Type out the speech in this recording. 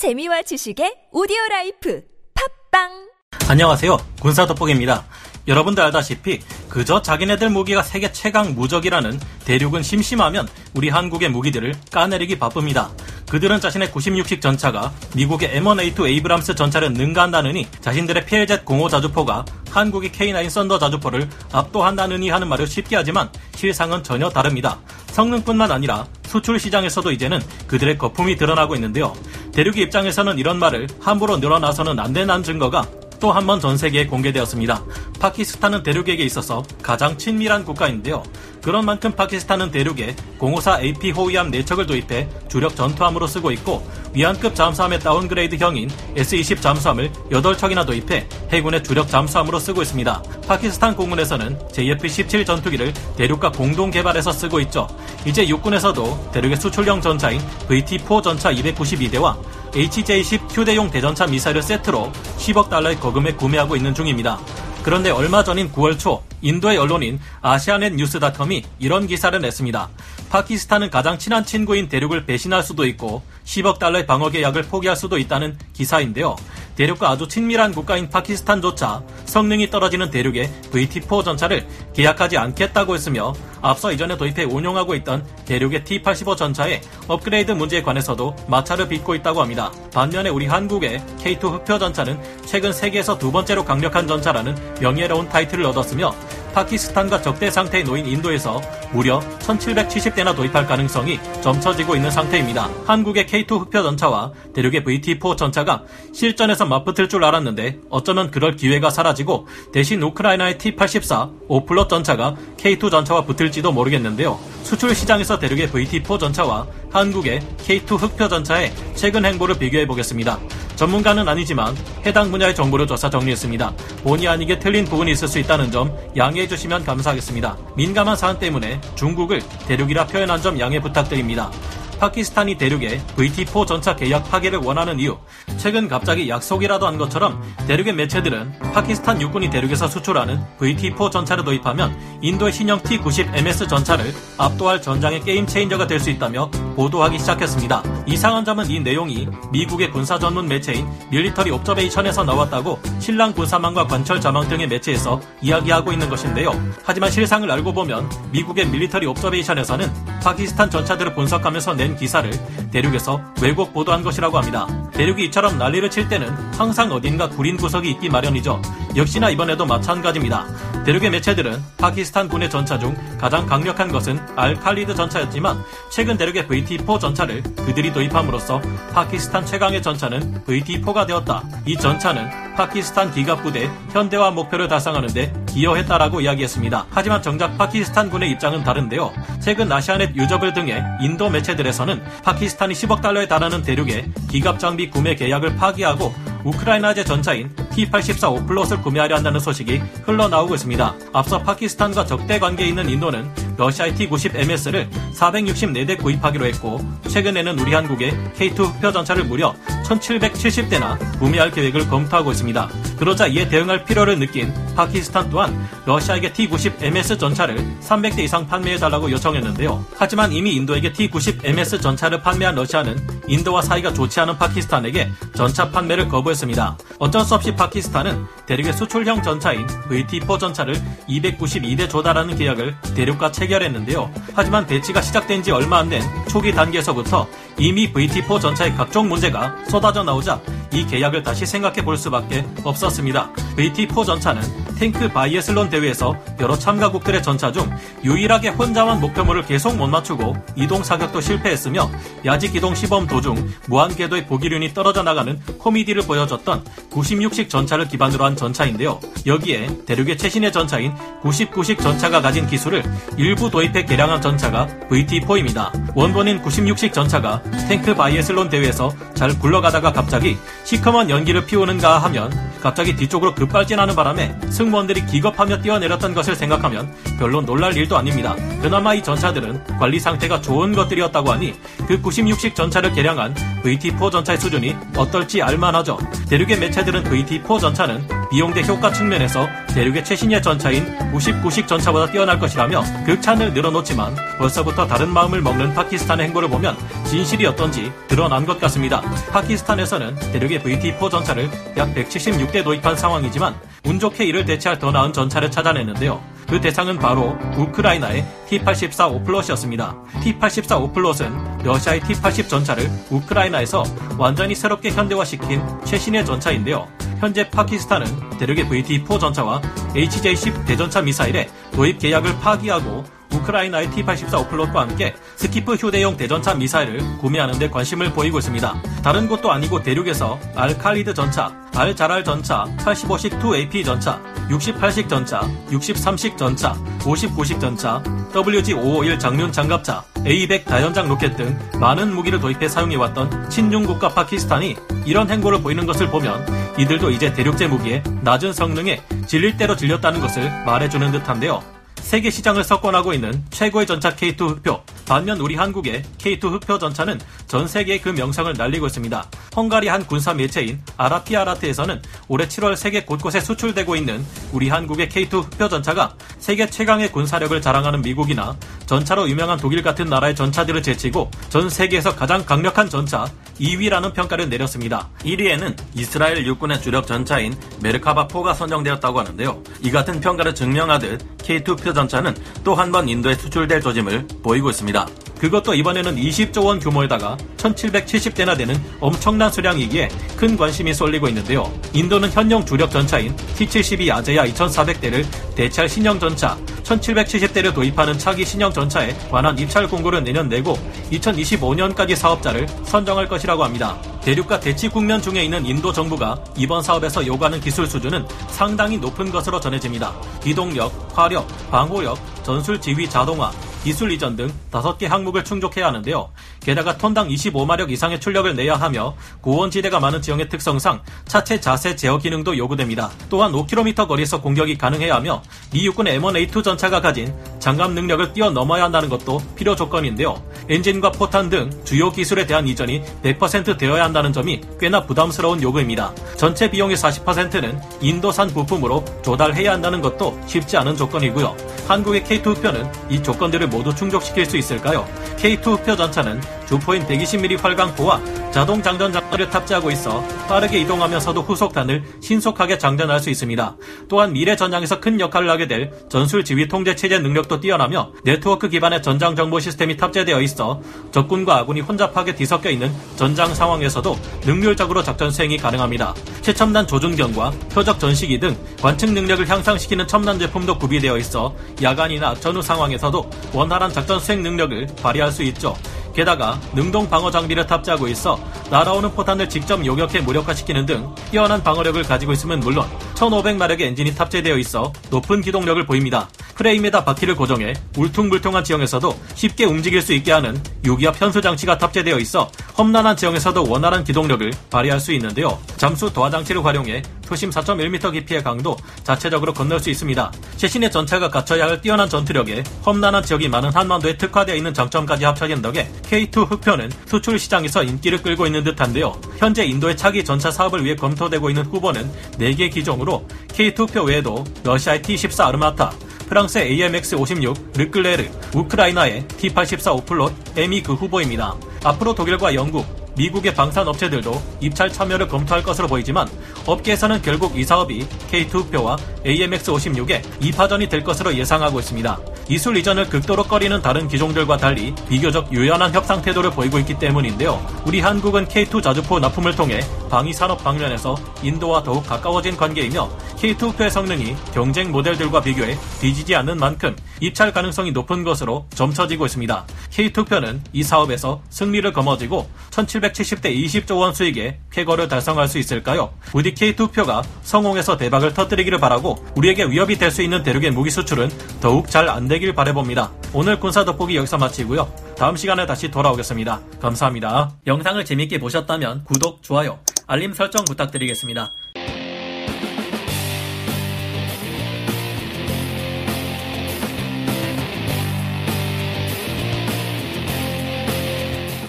재미와 지식의 오디오 라이프 팟빵 안녕하세요. 군사 돋보기입니다. 여러분들 알다시피 그저 자기네들 무기가 세계 최강 무적이라는 대륙은 심심하면 우리 한국의 무기들을 까내리기 바쁩니다. 그들은 자신의 96식 전차가 미국의 M1A2 에이브람스 전차를 능가한다느니 자신들의 PLZ 05 자주포가 한국의 K9 썬더 자주포를 압도한다느니 하는 말을 쉽게 하지만 실상은 전혀 다릅니다. 성능뿐만 아니라 수출 시장에서도 이제는 그들의 거품이 드러나고 있는데요. 대륙의 입장에서는 이런 말을 함부로 늘어놔서는 안 된다는 증거가 또 한 번 전 세계에 공개되었습니다. 파키스탄은 대륙에게 있어서 가장 친밀한 국가인데요. 그런 만큼 파키스탄은 대륙에 054 AP 호위함 4척을 도입해 주력 전투함으로 쓰고 있고 위안급 잠수함의 다운그레이드형인 S-20 잠수함을 8척이나 도입해 해군의 주력 잠수함으로 쓰고 있습니다. 파키스탄 공군에서는 JF-17 전투기를 대륙과 공동 개발해서 쓰고 있죠. 이제 육군에서도 대륙의 수출형 전차인 VT-4 전차 292대와 HJ-10 휴대용 대전차 미사일을 세트로 10억 달러의 거금에 구매하고 있는 중입니다. 그런데 얼마 전인 9월 초 인도의 언론인 아시아넷 뉴스닷컴이 이런 기사를 냈습니다. 파키스탄은 가장 친한 친구인 대륙을 배신할 수도 있고 10억 달러의 방어 계약을 포기할 수도 있다는 기사인데요. 대륙과 아주 친밀한 국가인 파키스탄조차 성능이 떨어지는 대륙의 VT-4 전차를 계약하지 않겠다고 했으며 앞서 이전에 도입해 운용하고 있던 대륙의 T-85 전차의 업그레이드 문제에 관해서도 마찰을 빚고 있다고 합니다. 반면에 우리 한국의 K2 흑표 전차는 최근 세계에서 두 번째로 강력한 전차라는 명예로운 타이틀을 얻었으며 파키스탄과 적대 상태에 놓인 인도에서 무려 1770대나 도입할 가능성이 점쳐지고 있는 상태입니다. 한국의 K2 흑표 전차와 대륙의 VT4 전차가 실전에서 맞붙을 줄 알았는데 어쩌면 그럴 기회가 사라지고 대신 우크라이나의 T-84 오플롯 전차가 K2 전차와 붙을지도 모르겠는데요. 수출 시장에서 대륙의 VT4 전차와 한국의 K2 흑표 전차의 최근 행보를 비교해 보겠습니다. 전문가는 아니지만 해당 분야의 정보를 조사 정리했습니다. 본의 아니게 틀린 부분이 있을 수 있다는 점 양해해 주시면 감사하겠습니다. 민감한 사안 때문에 중국을 대륙이라 표현한 점 양해 부탁드립니다. 파키스탄이 대륙에 VT4 전차 계약 파기를 원하는 이유. 최근 갑자기 약속이라도 한 것처럼 대륙의 매체들은 파키스탄 육군이 대륙에서 수출하는 VT4 전차를 도입하면 인도의 신형 T-90MS 전차를 압도할 전장의 게임 체인저가 될 수 있다며 보도하기 시작했습니다. 이상한 점은 이 내용이 미국의 군사 전문 매체인 밀리터리 옵저베이션에서 나왔다고 신랑 군사망과 관찰자망 등의 매체에서 이야기하고 있는 것인데요. 하지만 실상을 알고 보면 미국의 밀리터리 옵저베이션에서는 파키스탄 전차들을 분석하면서 낸 기사를 대륙에서 왜곡 보도한 것이라고 합니다. 대륙이 이처럼 난리를 칠 때는 항상 어딘가 구린 구석이 있기 마련이죠. 역시나 이번에도 마찬가지입니다. 대륙의 매체들은 파키스탄 군의 전차 중 가장 강력한 것은 알칼리드 전차였지만 최근 대륙의 VT-4 전차를 그들이 도입함으로써 파키스탄 최강의 전차는 VT-4가 되었다. 이 전차는 파키스탄 기갑부대 현대화 목표를 달성하는데 기여했다라고 이야기했습니다. 하지만 정작 파키스탄 군의 입장은 다른데요. 최근 아시아넷 유저블 등의 인도 매체들에서는 파키스탄이 10억 달러에 달하는 대륙의 기갑 장비 구매 계약을 파기하고 우크라이나제 전차인 T-84 오플롯을 구매하려 한다는 소식이 흘러나오고 있습니다. 앞서 파키스탄과 적대 관계에 있는 인도는 러시아의 T-90MS를 464대 구입하기로 했고 최근에는 우리 한국의 K2 흑표 전차를 무려 1770대나 구매할 계획을 검토하고 있습니다. 그러자 이에 대응할 필요를 느낀 파키스탄 또한 러시아에게 T-90MS 전차를 300대 이상 판매해달라고 요청했는데요. 하지만 이미 인도에게 T-90MS 전차를 판매한 러시아는 인도와 사이가 좋지 않은 파키스탄에게 전차 판매를 거부했습니다. 어쩔 수 없이 파키스탄은 대륙의 수출형 전차인 VT-4 전차를 292대 조달하는 계약을 대륙과 체결했는데요. 하지만 배치가 시작된 지 얼마 안 된 초기 단계에서부터 이미 VT-4 전차의 각종 문제가 쏟아져 나오자 이 계약을 다시 생각해 볼 수밖에 없었습니다. VT-4 전차는 탱크 바이애슬론 대회에서 여러 참가국들의 전차 중 유일하게 혼자만 목표물을 계속 못 맞추고 이동 사격도 실패했으며 야지 기동 시범 도중 무한 궤도의 보기륜이 떨어져 나가는 코미디를 보여줬던 96식 전차를 기반으로 한 전차인데요. 여기에 대륙의 최신예 전차인 99식 전차가 가진 기술을 일부 도입해 개량한 전차가 VT-4입니다. 원본인 96식 전차가 탱크 바이애슬론 대회에서 잘 굴러가다가 갑자기 시커먼 연기를 피우는가 하면 갑자기 뒤쪽으로 급발진하는 바람에 승무원들이 기겁하며 뛰어내렸던 것을 생각하면 별로 놀랄 일도 아닙니다. 그나마 이 전차들은 관리 상태가 좋은 것들이었다고 하니 그 96식 전차를 개량한 VT-4 전차의 수준이 어떨지 알만하죠. 대륙의 매 체들은 VT-4 전차는 비용 대 효과 측면에서 대륙의 최신의 전차인 99식 전차보다 뛰어날 것이라며 극찬을 늘어놓지만 벌써부터 다른 마음을 먹는 파키스탄의 행보를 보면 진실이 어떤지 드러난 것 같습니다. 파키스탄에서는 대륙의 VT4 전차를 약 176대 도입한 상황이지만 운 좋게 이를 대체할 더 나은 전차를 찾아냈는데요. 그 대상은 바로 우크라이나의 T-84 오플롯이었습니다. T-84 오플롯은 러시아의 T-80 전차를 우크라이나에서 완전히 새롭게 현대화시킨 최신의 전차인데요. 현재 파키스탄은 대륙의 VT-4 전차와 HJ-10 대전차 미사일의 도입 계약을 파기하고 우크라이나의 T-84 오플롯과 함께 스키프 휴대용 대전차 미사일을 구매하는 데 관심을 보이고 있습니다. 다른 곳도 아니고 대륙에서 알칼리드 전차, 알자랄 전차, 85식 2AP 전차, 68식 전차, 63식 전차, 59식 전차, WZ551 장륜 장갑차, A200 다연장 로켓 등 많은 무기를 도입해 사용해왔던 친중 국가 파키스탄이 이런 행보를 보이는 것을 보면 이들도 이제 대륙제 무기의 낮은 성능에 질릴 대로 질렸다는 것을 말해주는 듯한데요. 세계 시장을 석권하고 있는 최고의 전차 K2 흑표. 반면 우리 한국의 K2 흑표 전차는 전 세계에 그 명성을 날리고 있습니다. 헝가리 한 군사 매체인 아라피아라트에서는 올해 7월 세계 곳곳에 수출되고 있는 우리 한국의 K2 흑표 전차가 세계 최강의 군사력을 자랑하는 미국이나 전차로 유명한 독일 같은 나라의 전차들을 제치고 전 세계에서 가장 강력한 전차 2위라는 평가를 내렸습니다. 1위에는 이스라엘 육군의 주력 전차인 메르카바4가 선정되었다고 하는데요. 이 같은 평가를 증명하듯 K2 표 전차는 또 한 번 인도에 수출될 조짐을 보이고 있습니다. 그것도 이번에는 20조 원 규모에다가 1770대나 되는 엄청난 수량이기에 큰 관심이 쏠리고 있는데요. 인도는 현용 주력 전차인 T-72 아제야 2400대를 대체할 신형 전차 1770대를 도입하는 차기 신형 전차에 관한 입찰 공고를 내년 내고 2025년까지 사업자를 선정할 것이라고 합니다. 대륙과 대치 국면 중에 있는 인도 정부가 이번 사업에서 요구하는 기술 수준은 상당히 높은 것으로 전해집니다. 기동력, 화력, 방호력, 전술 지휘 자동화, 기술 이전 등 5개 항목을 충족해야 하는데요. 게다가 톤당 25마력 이상의 출력을 내야 하며 고원지대가 많은 지형의 특성상 차체 자세 제어 기능도 요구됩니다. 또한 5km 거리에서 공격이 가능해야 하며 미 육군의 M1A2 전차가 가진 장갑 능력을 뛰어넘어야 한다는 것도 필요 조건인데요. 엔진과 포탄 등 주요 기술에 대한 이전이 100% 되어야 한다는 점이 꽤나 부담스러운 요구입니다. 전체 비용의 40%는 인도산 부품으로 조달해야 한다는 것도 쉽지 않은 조건이고요. 한국의 K2 흑표는 이 조건들을 모두 충족시킬 수 있을까요? K2 흑표 전차는 주포인 120mm 활강포와 자동 장전 장비를 탑재하고 있어 빠르게 이동하면서도 후속탄을 신속하게 장전할 수 있습니다. 또한 미래 전장에서 큰 역할을 하게 될 전술 지휘 통제 체제 능력도 뛰어나며 네트워크 기반의 전장 정보 시스템이 탑재되어 있어 적군과 아군이 혼잡하게 뒤섞여 있는 전장 상황에서도 능률적으로 작전 수행이 가능합니다. 최첨단 조준경과 표적 전시기 등 관측 능력을 향상시키는 첨단 제품도 구비되어 있어 야간이나 전후 상황에서도 원활한 작전 수행 능력을 발휘할 수 있죠. 게다가 능동 방어 장비를 탑재하고 있어 날아오는 포탄을 직접 요격해 무력화시키는 등 뛰어난 방어력을 가지고 있으면 물론 1500마력의 엔진이 탑재되어 있어 높은 기동력을 보입니다. 프레임에다 바퀴를 고정해 울퉁불퉁한 지형에서도 쉽게 움직일 수 있게 하는 유기압 현수 장치가 탑재되어 있어 험난한 지형에서도 원활한 기동력을 발휘할 수 있는데요. 잠수 도화 장치를 활용해 표심 4.1m 깊이의 강도 자체적으로 건널 수 있습니다. 최신의 전차가 갖춰야 할 뛰어난 전투력에 험난한 지역이 많은 한반도에 특화되어 있는 장점까지 합쳐진 덕에 K2 흑표는 수출 시장에서 인기를 끌고 있는 듯한데요. 현재 인도의 차기 전차 사업을 위해 검토되고 있는 후보는 4개 기종으로 K2 흑표 외에도 러시아의 T14 아르마타, 프랑스의 AMX-56 르클레르, 우크라이나의 T-84 오플롯, M이 그 후보입니다. 앞으로 독일과 영국, 미국의 방산 업체들도 입찰 참여를 검토할 것으로 보이지만 업계에서는 결국 이 사업이 K2표와 AMX56의 2파전이 될 것으로 예상하고 있습니다. 기술 이전을 극도로 꺼리는 다른 기종들과 달리 비교적 유연한 협상 태도를 보이고 있기 때문인데요. 우리 한국은 K2 자주포 납품을 통해 방위 산업 방면에서 인도와 더욱 가까워진 관계이며 K2표의 성능이 경쟁 모델들과 비교해 뒤지지 않는 만큼 입찰 가능성이 높은 것으로 점쳐지고 있습니다. K2표는 이 사업에서 승리를 거머쥐고 1770대 20조 원 수익의 쾌거를 달성할 수 있을까요? 부디 K2표가 성공해서 대박을 터뜨리기를 바라고 우리에게 위협이 될 수 있는 대륙의 무기 수출은 더욱 잘 안 되길 바라봅니다. 오늘 군사 돋보기 여기서 마치고요. 다음 시간에 다시 돌아오겠습니다. 감사합니다. 영상을 재밌게 보셨다면 구독, 좋아요, 알림 설정 부탁드리겠습니다.